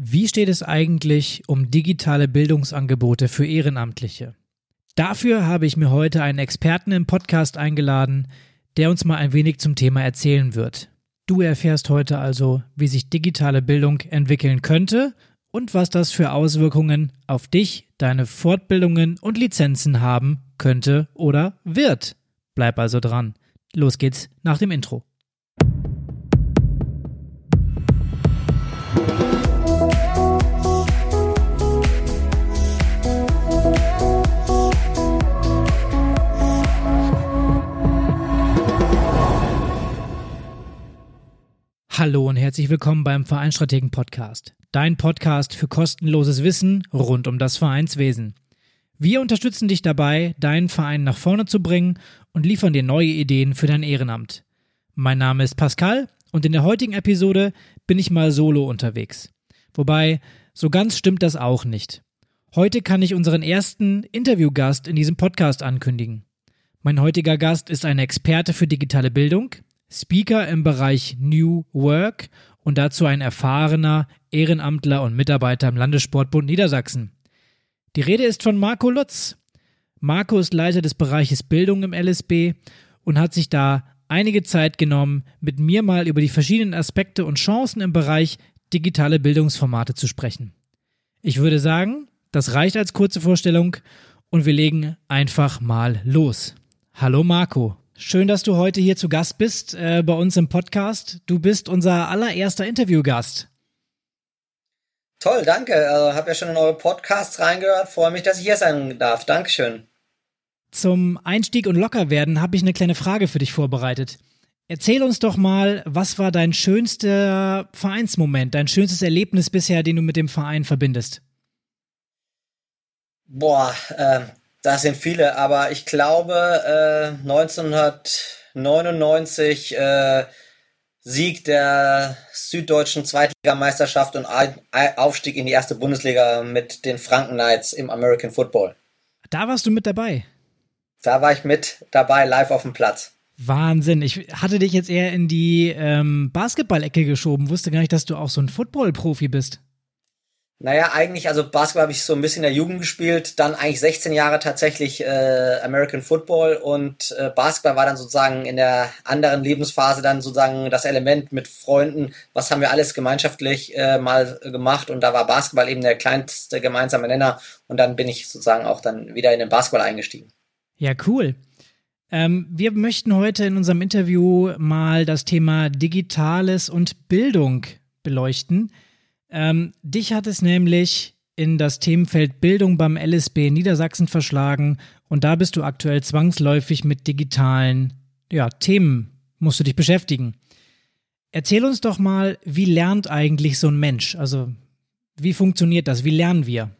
Wie steht es eigentlich um digitale Bildungsangebote für Ehrenamtliche? Dafür habe ich mir heute einen Experten im Podcast eingeladen, der uns mal ein wenig zum Thema erzählen wird. Du erfährst heute also, wie sich digitale Bildung entwickeln könnte und was das für Auswirkungen auf dich, deine Fortbildungen und Lizenzen haben könnte oder wird. Bleib also dran. Los geht's nach dem Intro. Hallo und herzlich willkommen beim Vereinstrategen Podcast. Dein Podcast für kostenloses Wissen rund um das Vereinswesen. Wir unterstützen dich dabei, deinen Verein nach vorne zu bringen und liefern dir neue Ideen für dein Ehrenamt. Mein Name ist Pascal und in der heutigen Episode bin ich mal solo unterwegs. Wobei, so ganz stimmt das auch nicht. Heute kann ich unseren ersten Interviewgast in diesem Podcast ankündigen. Mein heutiger Gast ist ein Experte für digitale Bildung, Speaker im Bereich New Work und dazu ein erfahrener Ehrenamtler und Mitarbeiter im Landessportbund Niedersachsen. Die Rede ist von Marco Lutz. Marco ist Leiter des Bereiches Bildung im LSB und hat sich da einige Zeit genommen, mit mir mal über die verschiedenen Aspekte und Chancen im Bereich digitale Bildungsformate zu sprechen. Ich würde sagen, das reicht als kurze Vorstellung und wir legen einfach mal los. Hallo Marco. Schön, dass du heute hier zu Gast bist äh, bei uns im Podcast. Du bist unser allererster Interviewgast. Toll, danke. Also, habe ja schon in eure Podcasts reingehört. Freue mich, dass ich hier sein darf. Dankeschön. Zum Einstieg und Lockerwerden habe ich eine kleine Frage für dich vorbereitet. Erzähl uns doch mal, was war dein schönster Vereinsmoment, dein schönstes Erlebnis bisher, den du mit dem Verein verbindest? Boah, äh, das sind viele, aber ich glaube äh, 1999 äh, Sieg der süddeutschen Zweitligameisterschaft und Aufstieg in die erste Bundesliga mit den Franken Knights im American Football. Da warst du mit dabei. Da war ich mit dabei, live auf dem Platz. Wahnsinn. Ich hatte dich jetzt eher in die ähm, Basketball-Ecke geschoben, wusste gar nicht, dass du auch so ein Football-Profi bist. Naja, eigentlich, also Basketball habe ich so ein bisschen in der Jugend gespielt, dann eigentlich 16 Jahre tatsächlich äh, American Football und äh, Basketball war dann sozusagen in der anderen Lebensphase dann sozusagen das Element mit Freunden, was haben wir alles gemeinschaftlich äh, mal gemacht und da war Basketball eben der kleinste gemeinsame Nenner und dann bin ich sozusagen auch dann wieder in den Basketball eingestiegen. Ja, cool. Ähm, wir möchten heute in unserem Interview mal das Thema Digitales und Bildung beleuchten. Ähm, dich hat es nämlich in das Themenfeld Bildung beim LSB Niedersachsen verschlagen und da bist du aktuell zwangsläufig mit digitalen ja, Themen, musst du dich beschäftigen. Erzähl uns doch mal, wie lernt eigentlich so ein Mensch? Also, wie funktioniert das? Wie lernen wir?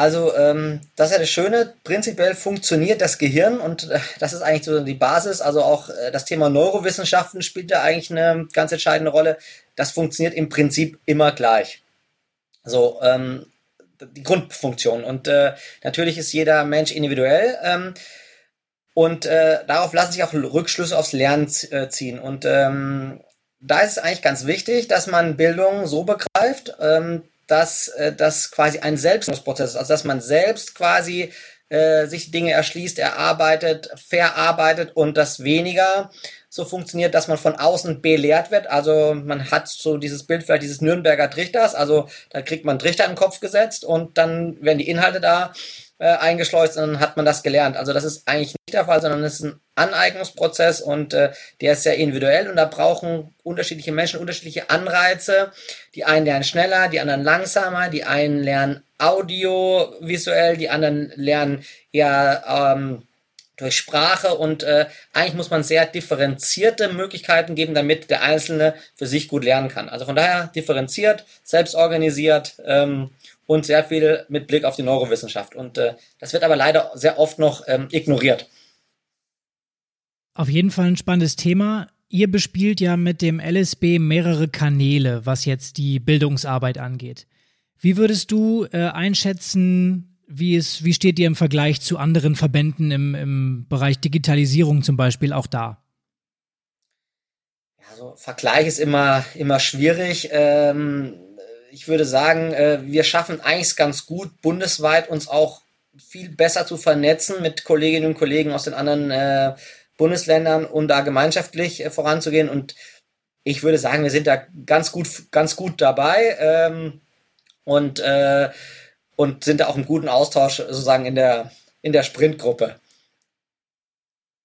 Also, ähm, das ist ja das Schöne. Prinzipiell funktioniert das Gehirn und äh, das ist eigentlich so die Basis. Also auch äh, das Thema Neurowissenschaften spielt da eigentlich eine ganz entscheidende Rolle das funktioniert im Prinzip immer gleich. So, ähm, die Grundfunktion. Und äh, natürlich ist jeder Mensch individuell. Ähm, und äh, darauf lassen sich auch Rückschlüsse aufs Lernen äh, ziehen. Und ähm, da ist es eigentlich ganz wichtig, dass man Bildung so begreift, ähm, dass äh, das quasi ein Selbstprozess ist. Also dass man selbst quasi äh, sich Dinge erschließt, erarbeitet, verarbeitet und das weniger so funktioniert, dass man von außen belehrt wird. Also man hat so dieses Bild vielleicht dieses Nürnberger Trichters, also da kriegt man Trichter in den Kopf gesetzt und dann werden die Inhalte da äh, eingeschleust und dann hat man das gelernt. Also das ist eigentlich nicht der Fall, sondern es ist ein Aneignungsprozess und äh, der ist sehr individuell und da brauchen unterschiedliche Menschen unterschiedliche Anreize. Die einen lernen schneller, die anderen langsamer, die einen lernen audiovisuell, die anderen lernen eher ähm, durch Sprache und äh, eigentlich muss man sehr differenzierte Möglichkeiten geben, damit der Einzelne für sich gut lernen kann. Also von daher differenziert, selbst organisiert ähm, und sehr viel mit Blick auf die Neurowissenschaft. Und äh, das wird aber leider sehr oft noch ähm, ignoriert. Auf jeden Fall ein spannendes Thema. Ihr bespielt ja mit dem LSB mehrere Kanäle, was jetzt die Bildungsarbeit angeht. Wie würdest du äh, einschätzen, wie, ist, wie steht ihr im Vergleich zu anderen Verbänden im, im Bereich Digitalisierung zum Beispiel auch da? Also Vergleich ist immer, immer schwierig. Ähm, ich würde sagen, äh, wir schaffen eigentlich ganz gut, bundesweit uns auch viel besser zu vernetzen mit Kolleginnen und Kollegen aus den anderen äh, Bundesländern, um da gemeinschaftlich äh, voranzugehen. Und ich würde sagen, wir sind da ganz gut, ganz gut dabei ähm, und, und sind da auch im guten Austausch sozusagen in der, in der Sprintgruppe.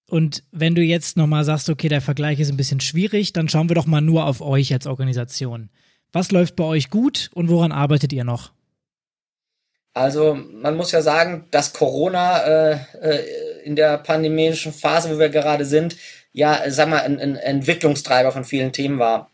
Und wenn du jetzt nochmal sagst, okay, der Vergleich ist ein bisschen schwierig, dann schauen wir doch mal nur auf euch als Organisation. Was läuft bei euch gut und woran arbeitet ihr noch? Also man muss ja sagen, dass Corona äh, äh, in der pandemischen Phase, wo wir gerade sind, ja, sag mal, ein, ein Entwicklungstreiber von vielen Themen war.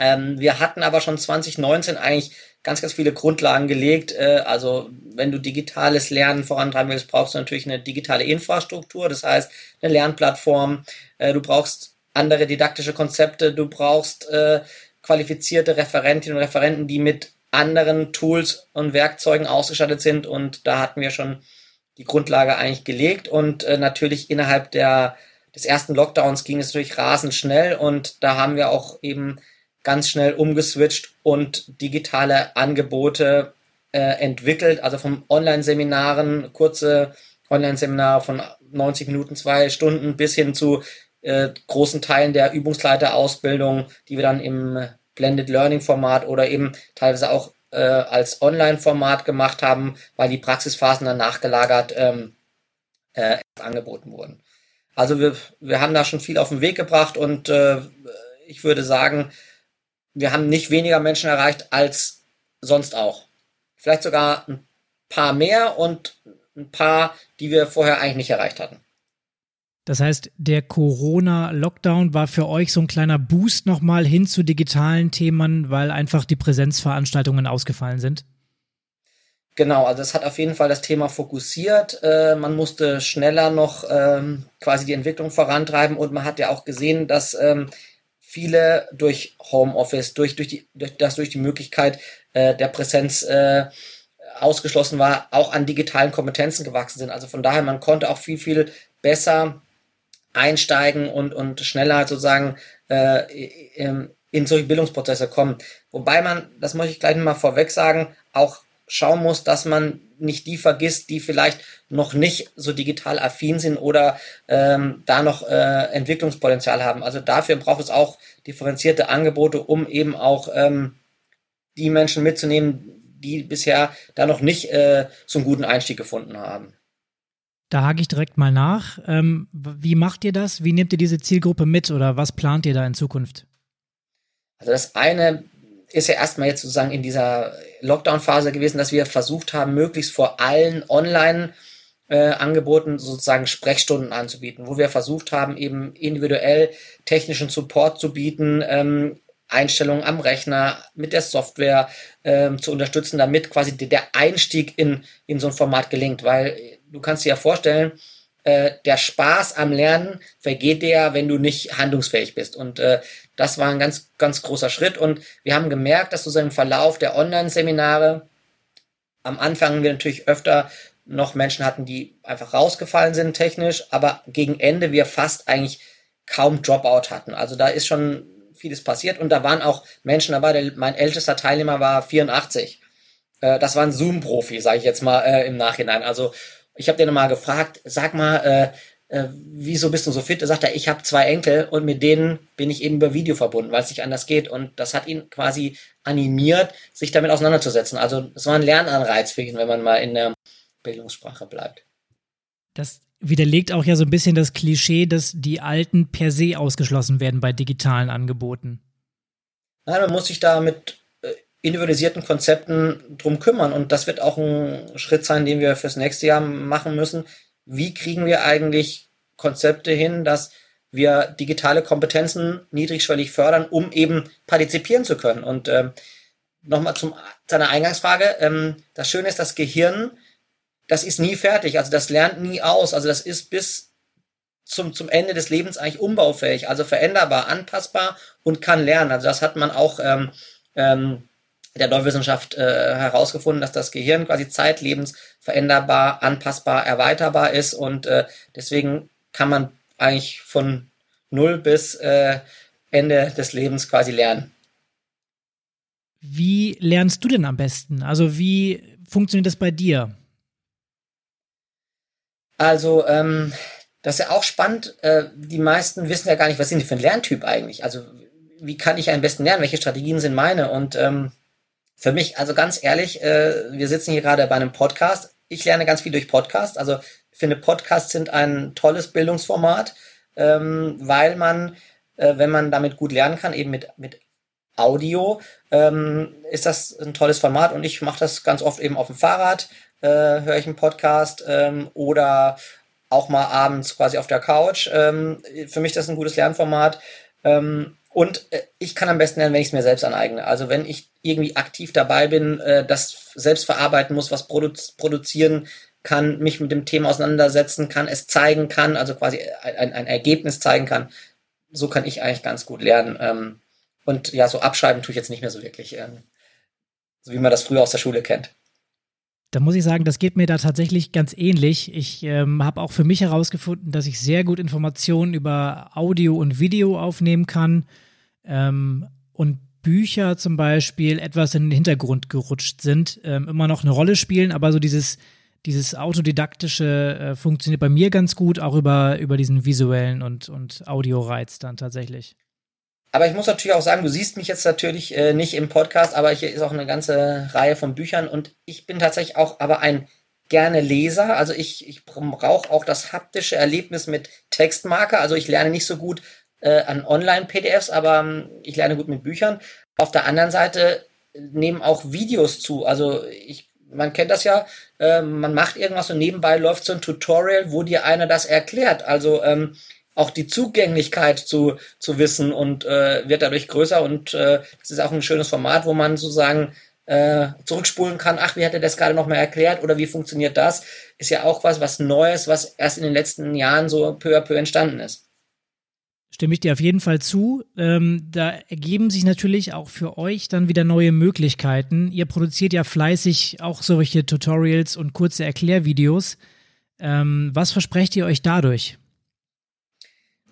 Ähm, wir hatten aber schon 2019 eigentlich ganz, ganz viele Grundlagen gelegt. Äh, also wenn du digitales Lernen vorantreiben willst, brauchst du natürlich eine digitale Infrastruktur, das heißt eine Lernplattform. Äh, du brauchst andere didaktische Konzepte, du brauchst äh, qualifizierte Referentinnen und Referenten, die mit anderen Tools und Werkzeugen ausgestattet sind. Und da hatten wir schon die Grundlage eigentlich gelegt. Und äh, natürlich innerhalb der, des ersten Lockdowns ging es natürlich rasend schnell. Und da haben wir auch eben ganz schnell umgeswitcht und digitale Angebote äh, entwickelt. Also vom Online-Seminaren, kurze Online-Seminare von 90 Minuten, zwei Stunden bis hin zu äh, großen Teilen der Übungsleiterausbildung, die wir dann im Blended Learning Format oder eben teilweise auch äh, als Online-Format gemacht haben, weil die Praxisphasen dann nachgelagert ähm, äh, angeboten wurden. Also wir, wir haben da schon viel auf den Weg gebracht und äh, ich würde sagen, wir haben nicht weniger Menschen erreicht als sonst auch. Vielleicht sogar ein paar mehr und ein paar, die wir vorher eigentlich nicht erreicht hatten. Das heißt, der Corona-Lockdown war für euch so ein kleiner Boost nochmal hin zu digitalen Themen, weil einfach die Präsenzveranstaltungen ausgefallen sind? Genau, also es hat auf jeden Fall das Thema fokussiert. Äh, man musste schneller noch ähm, quasi die Entwicklung vorantreiben und man hat ja auch gesehen, dass ähm, viele durch Homeoffice, durch, durch, die, durch das durch die Möglichkeit äh, der Präsenz äh, ausgeschlossen war, auch an digitalen Kompetenzen gewachsen sind. Also von daher, man konnte auch viel, viel besser einsteigen und, und schneller sozusagen äh, in solche Bildungsprozesse kommen. Wobei man, das möchte ich gleich mal vorweg sagen, auch schauen muss, dass man nicht die vergisst, die vielleicht noch nicht so digital affin sind oder ähm, da noch äh, Entwicklungspotenzial haben. Also dafür braucht es auch differenzierte Angebote, um eben auch ähm, die Menschen mitzunehmen, die bisher da noch nicht äh, so einen guten Einstieg gefunden haben. Da hake ich direkt mal nach. Ähm, wie macht ihr das? Wie nehmt ihr diese Zielgruppe mit oder was plant ihr da in Zukunft? Also das eine ist ja erstmal jetzt sozusagen in dieser Lockdown-Phase gewesen, dass wir versucht haben, möglichst vor allen Online-Angeboten äh, sozusagen Sprechstunden anzubieten, wo wir versucht haben, eben individuell technischen Support zu bieten, ähm, Einstellungen am Rechner mit der Software ähm, zu unterstützen, damit quasi der Einstieg in, in so ein Format gelingt, weil du kannst dir ja vorstellen, äh, der Spaß am Lernen vergeht dir, wenn du nicht handlungsfähig bist. Und äh, das war ein ganz, ganz großer Schritt. Und wir haben gemerkt, dass so im Verlauf der Online-Seminare am Anfang wir natürlich öfter noch Menschen hatten, die einfach rausgefallen sind technisch, aber gegen Ende wir fast eigentlich kaum Dropout hatten. Also da ist schon vieles passiert und da waren auch Menschen dabei. Der, mein ältester Teilnehmer war 84. Äh, das war ein Zoom-Profi, sage ich jetzt mal äh, im Nachhinein. Also ich habe den mal gefragt, sag mal, äh, äh, wieso bist du so fit? Da sagt er, ich habe zwei Enkel und mit denen bin ich eben über Video verbunden, weil es nicht anders geht. Und das hat ihn quasi animiert, sich damit auseinanderzusetzen. Also es war ein Lernanreiz für ihn, wenn man mal in der Bildungssprache bleibt. Das widerlegt auch ja so ein bisschen das Klischee, dass die Alten per se ausgeschlossen werden bei digitalen Angeboten. Nein, man muss sich da mit individualisierten Konzepten drum kümmern. Und das wird auch ein Schritt sein, den wir fürs nächste Jahr machen müssen. Wie kriegen wir eigentlich Konzepte hin, dass wir digitale Kompetenzen niedrigschwellig fördern, um eben partizipieren zu können? Und ähm, nochmal zum seiner Eingangsfrage. Ähm, das Schöne ist, das Gehirn, das ist nie fertig. Also das lernt nie aus. Also das ist bis zum, zum Ende des Lebens eigentlich umbaufähig, also veränderbar, anpassbar und kann lernen. Also das hat man auch ähm, ähm, der Neurowissenschaft äh, herausgefunden, dass das Gehirn quasi zeitlebens veränderbar, anpassbar, erweiterbar ist und äh, deswegen kann man eigentlich von null bis äh, Ende des Lebens quasi lernen. Wie lernst du denn am besten? Also wie funktioniert das bei dir? Also, ähm, das ist ja auch spannend. Äh, die meisten wissen ja gar nicht, was sind die für ein Lerntyp eigentlich? Also, wie kann ich am besten lernen? Welche Strategien sind meine? Und ähm, für mich, also ganz ehrlich, äh, wir sitzen hier gerade bei einem Podcast. Ich lerne ganz viel durch Podcast. Also, ich finde, Podcasts sind ein tolles Bildungsformat, ähm, weil man, äh, wenn man damit gut lernen kann, eben mit, mit Audio, ähm, ist das ein tolles Format und ich mache das ganz oft eben auf dem Fahrrad, äh, höre ich einen Podcast ähm, oder auch mal abends quasi auf der Couch. Ähm, für mich das ist ein gutes Lernformat. Ähm, und äh, ich kann am besten lernen, wenn ich es mir selbst aneigne. Also wenn ich irgendwie aktiv dabei bin, äh, das selbst verarbeiten muss, was produ produzieren kann, mich mit dem Thema auseinandersetzen kann, es zeigen kann, also quasi ein, ein Ergebnis zeigen kann. So kann ich eigentlich ganz gut lernen. Ähm, und ja, so abschreiben tue ich jetzt nicht mehr so wirklich, ähm, so wie man das früher aus der Schule kennt. Da muss ich sagen, das geht mir da tatsächlich ganz ähnlich. Ich ähm, habe auch für mich herausgefunden, dass ich sehr gut Informationen über Audio und Video aufnehmen kann ähm, und Bücher zum Beispiel etwas in den Hintergrund gerutscht sind, ähm, immer noch eine Rolle spielen, aber so dieses, dieses autodidaktische äh, funktioniert bei mir ganz gut, auch über, über diesen visuellen und, und Audioreiz dann tatsächlich. Aber ich muss natürlich auch sagen, du siehst mich jetzt natürlich äh, nicht im Podcast, aber hier ist auch eine ganze Reihe von Büchern und ich bin tatsächlich auch aber ein gerne Leser. Also ich, ich brauche auch das haptische Erlebnis mit Textmarker. Also ich lerne nicht so gut äh, an Online-PDFs, aber ähm, ich lerne gut mit Büchern. Auf der anderen Seite nehmen auch Videos zu. Also ich, man kennt das ja, äh, man macht irgendwas und nebenbei läuft so ein Tutorial, wo dir einer das erklärt. Also ähm, auch die Zugänglichkeit zu, zu wissen und äh, wird dadurch größer und äh, das ist auch ein schönes Format, wo man sozusagen äh, zurückspulen kann, ach, wie hat er das gerade nochmal erklärt oder wie funktioniert das, ist ja auch was, was Neues, was erst in den letzten Jahren so peu à peu entstanden ist. Stimme ich dir auf jeden Fall zu. Ähm, da ergeben sich natürlich auch für euch dann wieder neue Möglichkeiten. Ihr produziert ja fleißig auch solche Tutorials und kurze Erklärvideos. Ähm, was versprecht ihr euch dadurch?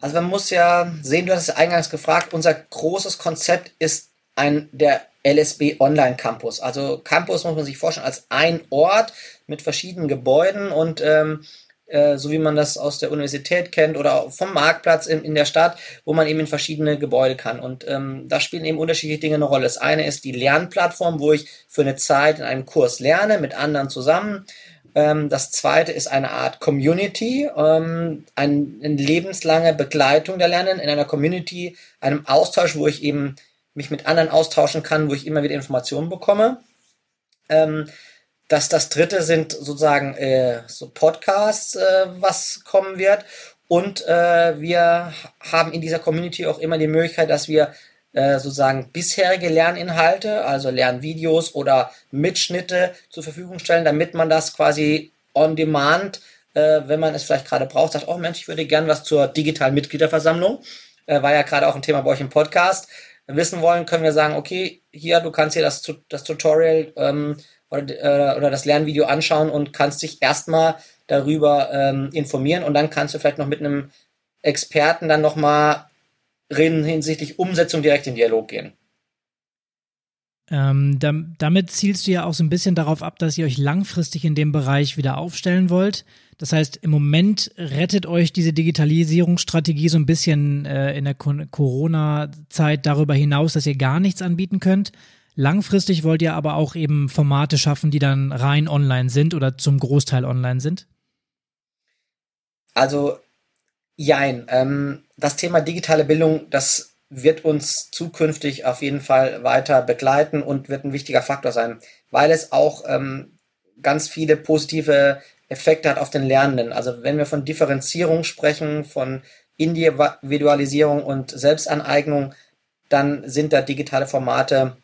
Also man muss ja sehen, du hast es eingangs gefragt, unser großes Konzept ist ein der LSB Online Campus. Also Campus muss man sich vorstellen als ein Ort mit verschiedenen Gebäuden und ähm, äh, so wie man das aus der Universität kennt oder vom Marktplatz in, in der Stadt, wo man eben in verschiedene Gebäude kann. Und ähm, da spielen eben unterschiedliche Dinge eine Rolle. Das eine ist die Lernplattform, wo ich für eine Zeit in einem Kurs lerne mit anderen zusammen. Ähm, das zweite ist eine Art Community, ähm, ein, eine lebenslange Begleitung der Lernenden in einer Community, einem Austausch, wo ich eben mich mit anderen austauschen kann, wo ich immer wieder Informationen bekomme. Ähm, das, das dritte sind sozusagen äh, so Podcasts, äh, was kommen wird. Und äh, wir haben in dieser Community auch immer die Möglichkeit, dass wir äh, sozusagen bisherige Lerninhalte, also Lernvideos oder Mitschnitte zur Verfügung stellen, damit man das quasi on demand, äh, wenn man es vielleicht gerade braucht, sagt, oh Mensch, ich würde gern was zur digitalen Mitgliederversammlung, äh, war ja gerade auch ein Thema bei euch im Podcast, wissen wollen, können wir sagen, okay, hier, du kannst hier das, das Tutorial ähm, oder, äh, oder das Lernvideo anschauen und kannst dich erstmal darüber ähm, informieren. Und dann kannst du vielleicht noch mit einem Experten dann nochmal hinsichtlich Umsetzung direkt in Dialog gehen. Ähm, damit zielst du ja auch so ein bisschen darauf ab, dass ihr euch langfristig in dem Bereich wieder aufstellen wollt. Das heißt, im Moment rettet euch diese Digitalisierungsstrategie so ein bisschen äh, in der Corona-Zeit darüber hinaus, dass ihr gar nichts anbieten könnt. Langfristig wollt ihr aber auch eben Formate schaffen, die dann rein online sind oder zum Großteil online sind? Also Jein. Ähm, das Thema digitale Bildung, das wird uns zukünftig auf jeden Fall weiter begleiten und wird ein wichtiger Faktor sein, weil es auch ähm, ganz viele positive Effekte hat auf den Lernenden. Also wenn wir von Differenzierung sprechen, von Individualisierung und Selbstaneignung, dann sind da digitale Formate,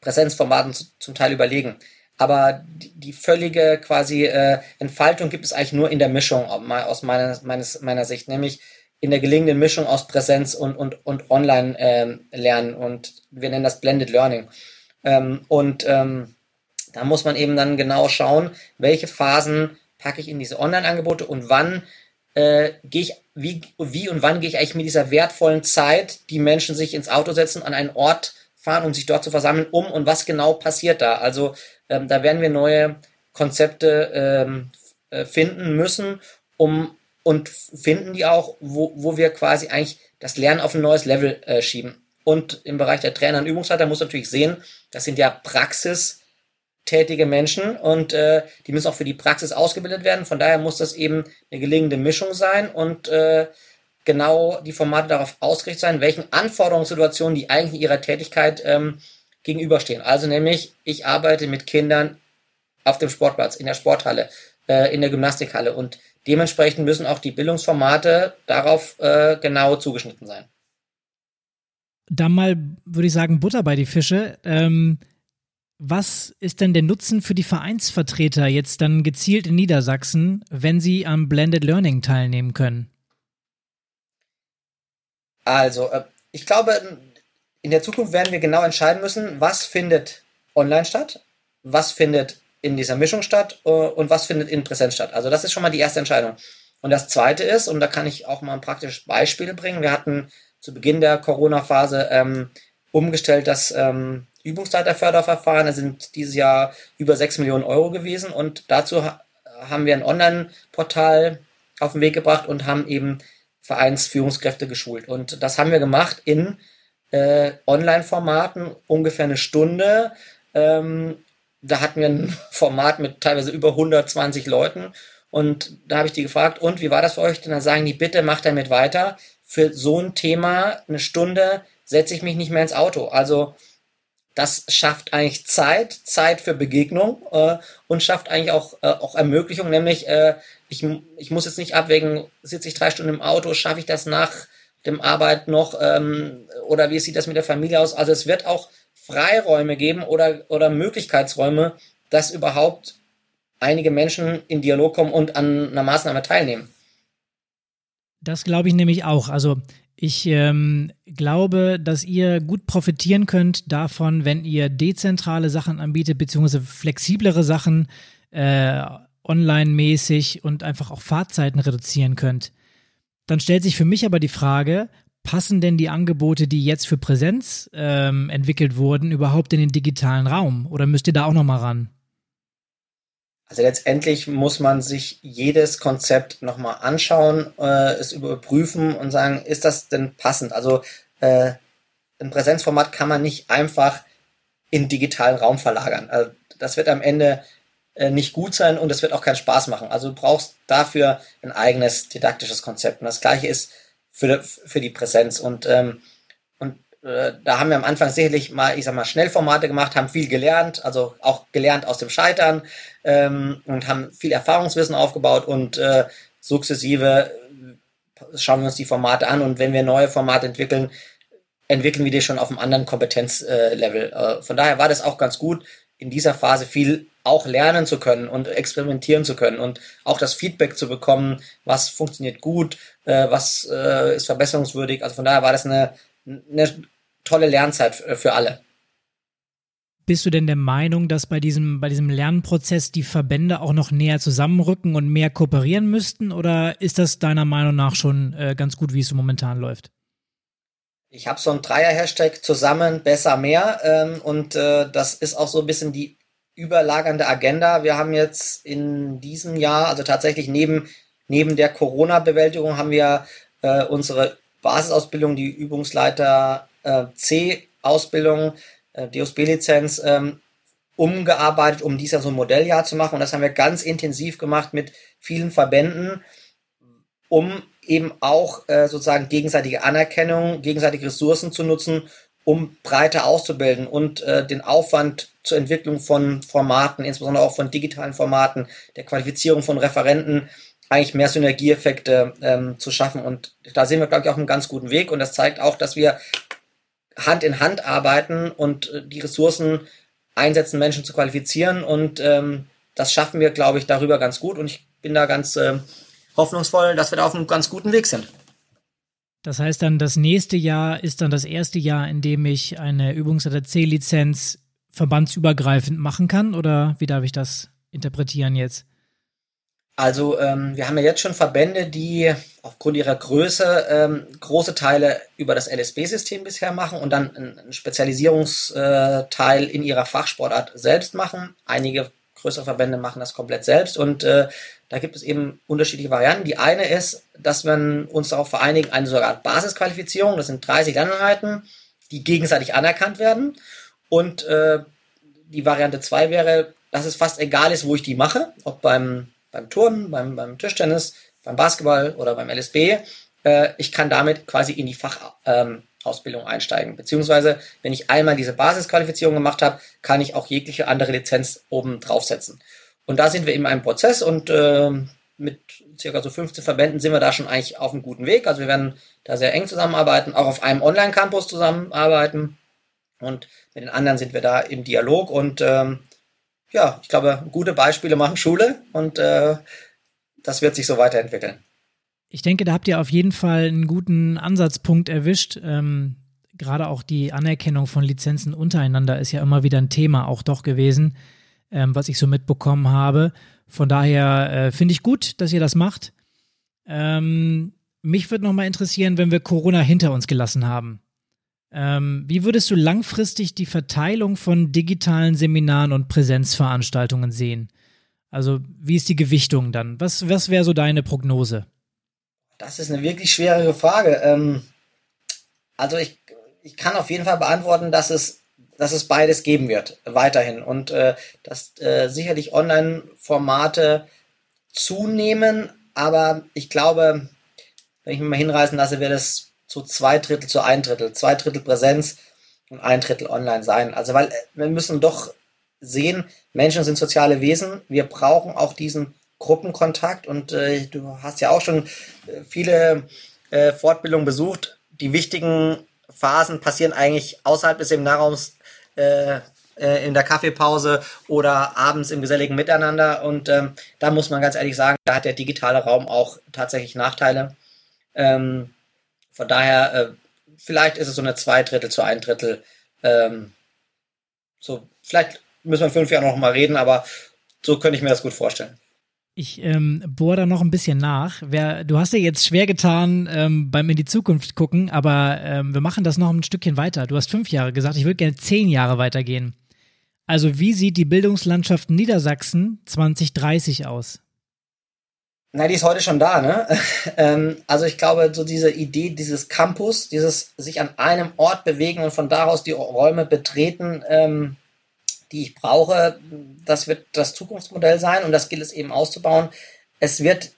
Präsenzformaten zum Teil überlegen. Aber die, völlige quasi äh, Entfaltung gibt es eigentlich nur in der Mischung aus meiner, meines, meiner Sicht, nämlich in der gelingenden Mischung aus Präsenz und, und, und Online-Lernen. Ähm, und wir nennen das Blended Learning. Ähm, und ähm, da muss man eben dann genau schauen, welche Phasen packe ich in diese Online-Angebote und wann äh, gehe ich, wie, wie und wann gehe ich eigentlich mit dieser wertvollen Zeit, die Menschen sich ins Auto setzen, an einen Ort fahren, um sich dort zu versammeln, um und was genau passiert da. Also ähm, da werden wir neue Konzepte ähm, äh, finden müssen, um und finden die auch, wo, wo wir quasi eigentlich das Lernen auf ein neues Level äh, schieben. Und im Bereich der Trainer und Übungsleiter muss natürlich sehen, das sind ja praxistätige Menschen und äh, die müssen auch für die Praxis ausgebildet werden. Von daher muss das eben eine gelingende Mischung sein und äh, genau die Formate darauf ausgerichtet sein, welchen Anforderungssituationen die eigentlich ihrer Tätigkeit ähm, gegenüberstehen. Also nämlich, ich arbeite mit Kindern auf dem Sportplatz, in der Sporthalle, äh, in der Gymnastikhalle und dementsprechend müssen auch die Bildungsformate darauf äh, genau zugeschnitten sein. Da mal, würde ich sagen, Butter bei die Fische. Ähm, was ist denn der Nutzen für die Vereinsvertreter jetzt dann gezielt in Niedersachsen, wenn sie am Blended Learning teilnehmen können? Also, äh, ich glaube, in der Zukunft werden wir genau entscheiden müssen, was findet online statt, was findet in dieser Mischung statt äh, und was findet in Präsenz statt. Also das ist schon mal die erste Entscheidung. Und das zweite ist, und da kann ich auch mal ein praktisches Beispiel bringen, wir hatten zu Beginn der Corona-Phase ähm, umgestellt das ähm, Übungsleiterförderverfahren. Da sind dieses Jahr über 6 Millionen Euro gewesen und dazu ha haben wir ein Online-Portal auf den Weg gebracht und haben eben Vereinsführungskräfte geschult. Und das haben wir gemacht in äh, Online-Formaten, ungefähr eine Stunde. Ähm, da hatten wir ein Format mit teilweise über 120 Leuten. Und da habe ich die gefragt, und wie war das für euch? Und dann sagen die, bitte macht damit weiter. Für so ein Thema eine Stunde setze ich mich nicht mehr ins Auto. Also das schafft eigentlich Zeit, Zeit für Begegnung äh, und schafft eigentlich auch, äh, auch Ermöglichung, nämlich äh, ich, ich muss jetzt nicht abwägen, sitze ich drei Stunden im Auto, schaffe ich das nach dem Arbeit noch ähm, oder wie sieht das mit der Familie aus? Also es wird auch Freiräume geben oder, oder Möglichkeitsräume, dass überhaupt einige Menschen in Dialog kommen und an einer Maßnahme teilnehmen. Das glaube ich nämlich auch. Also ich ähm, glaube, dass ihr gut profitieren könnt davon, wenn ihr dezentrale Sachen anbietet, beziehungsweise flexiblere Sachen äh, online-mäßig und einfach auch Fahrzeiten reduzieren könnt. Dann stellt sich für mich aber die Frage, passen denn die Angebote, die jetzt für Präsenz ähm, entwickelt wurden, überhaupt in den digitalen Raum? Oder müsst ihr da auch nochmal ran? Also letztendlich muss man sich jedes Konzept nochmal anschauen, äh, es überprüfen und sagen, ist das denn passend? Also äh, ein Präsenzformat kann man nicht einfach in digitalen Raum verlagern. Also das wird am Ende äh, nicht gut sein und es wird auch keinen Spaß machen. Also du brauchst dafür ein eigenes didaktisches Konzept. Und das gleiche ist für, für die Präsenz. Und, ähm, und äh, da haben wir am Anfang sicherlich mal, ich sag mal, Schnellformate gemacht, haben viel gelernt, also auch gelernt aus dem Scheitern ähm, und haben viel Erfahrungswissen aufgebaut und äh, sukzessive äh, schauen wir uns die Formate an und wenn wir neue Formate entwickeln, entwickeln wir die schon auf einem anderen Kompetenzlevel. Äh, von daher war das auch ganz gut, in dieser Phase viel auch lernen zu können und experimentieren zu können und auch das Feedback zu bekommen, was funktioniert gut, äh, was äh, ist verbesserungswürdig. Also von daher war das eine, eine tolle Lernzeit für alle. Bist du denn der Meinung, dass bei diesem, bei diesem Lernprozess die Verbände auch noch näher zusammenrücken und mehr kooperieren müssten? Oder ist das deiner Meinung nach schon äh, ganz gut, wie es so momentan läuft? Ich habe so ein Dreier-Hashtag zusammen, besser, mehr. Ähm, und äh, das ist auch so ein bisschen die überlagernde Agenda. Wir haben jetzt in diesem Jahr, also tatsächlich neben, neben der Corona-Bewältigung, haben wir äh, unsere Basisausbildung, die Übungsleiter äh, C-Ausbildung, äh, DOSB-Lizenz, ähm, umgearbeitet, um dies ja so ein Modelljahr zu machen. Und das haben wir ganz intensiv gemacht mit vielen Verbänden, um eben auch äh, sozusagen gegenseitige Anerkennung, gegenseitige Ressourcen zu nutzen, um breiter auszubilden und äh, den Aufwand zur Entwicklung von Formaten, insbesondere auch von digitalen Formaten, der Qualifizierung von Referenten, eigentlich mehr Synergieeffekte ähm, zu schaffen. Und da sehen wir, glaube ich, auch einen ganz guten Weg. Und das zeigt auch, dass wir Hand in Hand arbeiten und äh, die Ressourcen einsetzen, Menschen zu qualifizieren. Und ähm, das schaffen wir, glaube ich, darüber ganz gut. Und ich bin da ganz äh, hoffnungsvoll, dass wir da auf einem ganz guten Weg sind. Das heißt dann, das nächste Jahr ist dann das erste Jahr, in dem ich eine Übungsleiter Also ähm, wir haben ja jetzt schon Verbände, die aufgrund ihrer Größe ähm, große Teile über das LSB-System bisher machen und dann einen Spezialisierungsteil in ihrer Fachsportart selbst machen. Einige größere Verbände machen das komplett selbst und äh, da gibt es eben unterschiedliche Varianten. Die eine ist, dass wir uns darauf vereinigen, eine sogar Basisqualifizierung, das sind 30 Lerneinheiten, die gegenseitig anerkannt werden. Und äh, die Variante 2 wäre, dass es fast egal ist, wo ich die mache, ob beim, beim Turnen, beim, beim Tischtennis, beim Basketball oder beim LSB. Äh, ich kann damit quasi in die Fachausbildung ähm, einsteigen. Beziehungsweise, wenn ich einmal diese Basisqualifizierung gemacht habe, kann ich auch jegliche andere Lizenz oben draufsetzen. Und da sind wir eben einem Prozess und äh, mit circa so 15 Verbänden sind wir da schon eigentlich auf einem guten Weg. Also wir werden da sehr eng zusammenarbeiten, auch auf einem Online-Campus zusammenarbeiten. Und mit den anderen sind wir da im Dialog. Und ähm, ja, ich glaube, gute Beispiele machen Schule und äh, das wird sich so weiterentwickeln. Ich denke, da habt ihr auf jeden Fall einen guten Ansatzpunkt erwischt. Ähm, gerade auch die Anerkennung von Lizenzen untereinander ist ja immer wieder ein Thema auch doch gewesen, ähm, was ich so mitbekommen habe. Von daher äh, finde ich gut, dass ihr das macht. Ähm, mich würde nochmal interessieren, wenn wir Corona hinter uns gelassen haben. Ähm, wie würdest du langfristig die Verteilung von digitalen Seminaren und Präsenzveranstaltungen sehen? Also, wie ist die Gewichtung dann? Was, was wäre so deine Prognose? Das ist eine wirklich schwere Frage. Ähm, also, ich, ich kann auf jeden Fall beantworten, dass es dass es beides geben wird, weiterhin. Und äh, dass äh, sicherlich Online-Formate zunehmen, aber ich glaube, wenn ich mich mal hinreißen lasse, wird es zu zwei Drittel zu ein Drittel, zwei Drittel Präsenz und ein Drittel online sein. Also weil äh, wir müssen doch sehen, Menschen sind soziale Wesen, wir brauchen auch diesen Gruppenkontakt und äh, du hast ja auch schon äh, viele äh, Fortbildungen besucht. Die wichtigen Phasen passieren eigentlich außerhalb des Seminarraums äh, äh, in der Kaffeepause oder abends im geselligen Miteinander. Und ähm, da muss man ganz ehrlich sagen, da hat der digitale Raum auch tatsächlich Nachteile. Ähm, von daher, äh, vielleicht ist es so eine zwei Drittel zu ein Drittel. Ähm, so, vielleicht müssen wir fünf Jahren noch mal reden, aber so könnte ich mir das gut vorstellen. Ich ähm, bohre da noch ein bisschen nach. Wer, du hast ja jetzt schwer getan ähm, beim in die Zukunft gucken, aber ähm, wir machen das noch ein Stückchen weiter. Du hast fünf Jahre gesagt, ich würde gerne zehn Jahre weitergehen. Also wie sieht die Bildungslandschaft Niedersachsen 2030 aus? Na, die ist heute schon da, ne? ähm, also ich glaube, so diese Idee dieses Campus, dieses sich an einem Ort bewegen und von daraus die Räume betreten, ähm, die ich brauche. Das wird das Zukunftsmodell sein und das gilt es eben auszubauen. Es wird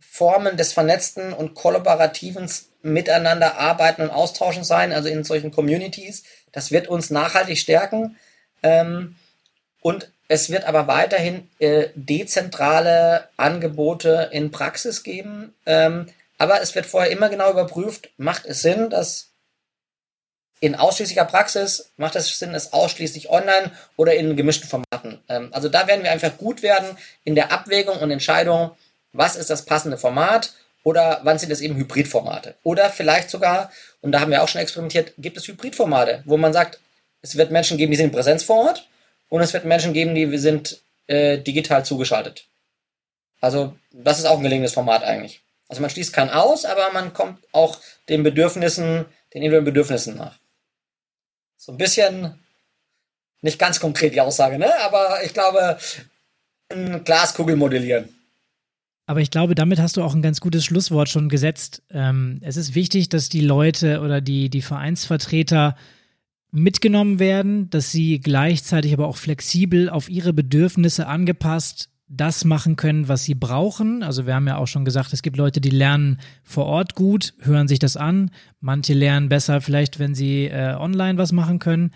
Formen des vernetzten und kollaborativen Miteinander arbeiten und austauschen sein, also in solchen Communities. Das wird uns nachhaltig stärken. Ähm, und es wird aber weiterhin äh, dezentrale Angebote in Praxis geben. Ähm, aber es wird vorher immer genau überprüft, macht es Sinn, dass in ausschließlicher Praxis macht es Sinn, es ausschließlich online oder in gemischten Formaten. Ähm, also da werden wir einfach gut werden in der Abwägung und Entscheidung, was ist das passende Format oder wann sind es eben Hybridformate. Oder vielleicht sogar, und da haben wir auch schon experimentiert, gibt es Hybridformate, wo man sagt, es wird Menschen geben, die sind Präsenz vor Ort und es wird Menschen geben, die sind äh, digital zugeschaltet. Also das ist auch ein gelingendes Format eigentlich. Also man schließt keinen aus, aber man kommt auch den Bedürfnissen, den individuellen Bedürfnissen nach. So ein bisschen, nicht ganz konkret die Aussage, ne? aber ich glaube, Glaskugel modellieren. Aber ich glaube, damit hast du auch ein ganz gutes Schlusswort schon gesetzt. Ähm, es ist wichtig, dass die Leute oder die, die Vereinsvertreter mitgenommen werden, dass sie gleichzeitig aber auch flexibel auf ihre Bedürfnisse angepasst das machen können, was sie brauchen. Also wir haben ja auch schon gesagt, es gibt Leute, die lernen vor Ort gut, hören sich das an. Manche lernen besser vielleicht, wenn sie äh, online was machen können.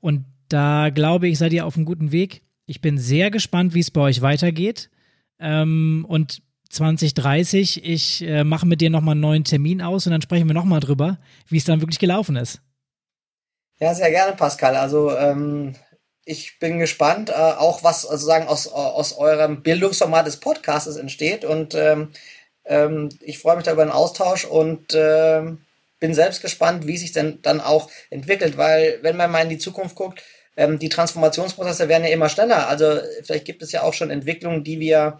Und da glaube ich, seid ihr auf einem guten Weg. Ich bin sehr gespannt, wie es bei euch weitergeht. Ähm, und 2030, ich äh, mache mit dir nochmal einen neuen Termin aus und dann sprechen wir nochmal drüber, wie es dann wirklich gelaufen ist. Ja, sehr gerne, Pascal. Also ähm, ich bin gespannt, äh, auch was sozusagen aus, aus eurem Bildungsformat des Podcasts entsteht. Und ähm, ähm, ich freue mich da über den Austausch und äh, bin selbst gespannt, wie sich denn dann auch entwickelt, weil wenn man mal in die Zukunft guckt, ähm, die Transformationsprozesse werden ja immer schneller. Also vielleicht gibt es ja auch schon Entwicklungen, die wir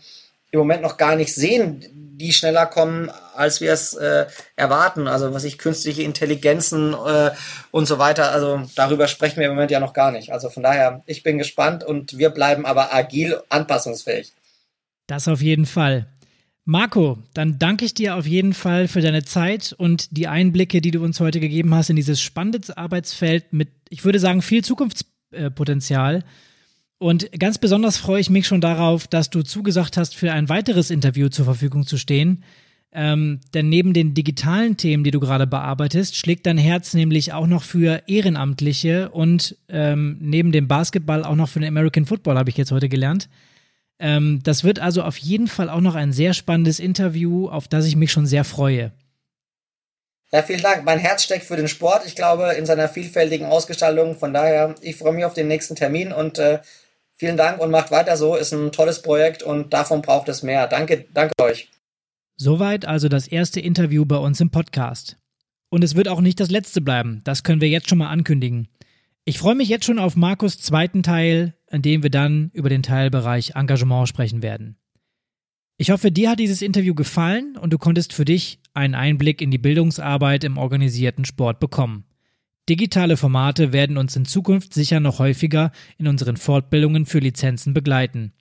im Moment noch gar nicht sehen, die schneller kommen, als wir es äh, erwarten. Also was ich künstliche Intelligenzen äh, und so weiter. Also darüber sprechen wir im Moment ja noch gar nicht. Also von daher, ich bin gespannt und wir bleiben aber agil, anpassungsfähig. Das auf jeden Fall. Marco, dann danke ich dir auf jeden Fall für deine Zeit und die Einblicke, die du uns heute gegeben hast in dieses spannende Arbeitsfeld mit, ich würde sagen, viel Zukunftspotenzial. Und ganz besonders freue ich mich schon darauf, dass du zugesagt hast, für ein weiteres Interview zur Verfügung zu stehen. Ähm, denn neben den digitalen Themen, die du gerade bearbeitest, schlägt dein Herz nämlich auch noch für Ehrenamtliche und ähm, neben dem Basketball auch noch für den American Football, habe ich jetzt heute gelernt. Ähm, das wird also auf jeden Fall auch noch ein sehr spannendes Interview, auf das ich mich schon sehr freue. Ja, vielen Dank. Mein Herz steckt für den Sport. Ich glaube, in seiner vielfältigen Ausgestaltung. Von daher, ich freue mich auf den nächsten Termin und äh, vielen Dank und macht weiter so. Ist ein tolles Projekt und davon braucht es mehr. Danke, danke euch. Soweit also das erste Interview bei uns im Podcast. Und es wird auch nicht das letzte bleiben. Das können wir jetzt schon mal ankündigen. Ich freue mich jetzt schon auf Markus zweiten Teil, in dem wir dann über den Teilbereich Engagement sprechen werden. Ich hoffe, dir hat dieses Interview gefallen und du konntest für dich einen Einblick in die Bildungsarbeit im organisierten Sport bekommen. Digitale Formate werden uns in Zukunft sicher noch häufiger in unseren Fortbildungen für Lizenzen begleiten.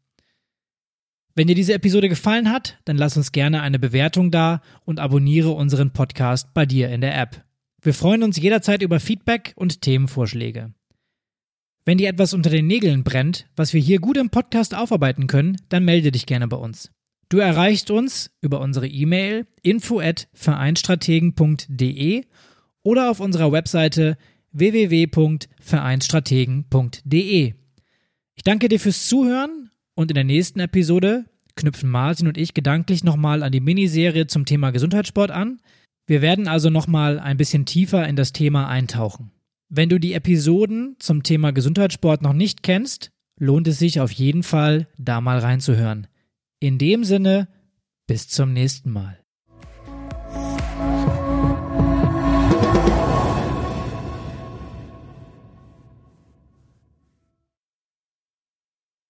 Wenn dir diese Episode gefallen hat, dann lass uns gerne eine Bewertung da und abonniere unseren Podcast bei dir in der App. Wir freuen uns jederzeit über Feedback und Themenvorschläge. Wenn dir etwas unter den Nägeln brennt, was wir hier gut im Podcast aufarbeiten können, dann melde dich gerne bei uns. Du erreichst uns über unsere E-Mail info at vereinstrategen.de oder auf unserer Webseite www.vereinstrategen.de. Ich danke dir fürs Zuhören und in der nächsten Episode knüpfen Martin und ich gedanklich nochmal an die Miniserie zum Thema Gesundheitssport an – wir werden also nochmal ein bisschen tiefer in das Thema eintauchen. Wenn du die Episoden zum Thema Gesundheitssport noch nicht kennst, lohnt es sich auf jeden Fall, da mal reinzuhören. In dem Sinne, bis zum nächsten Mal.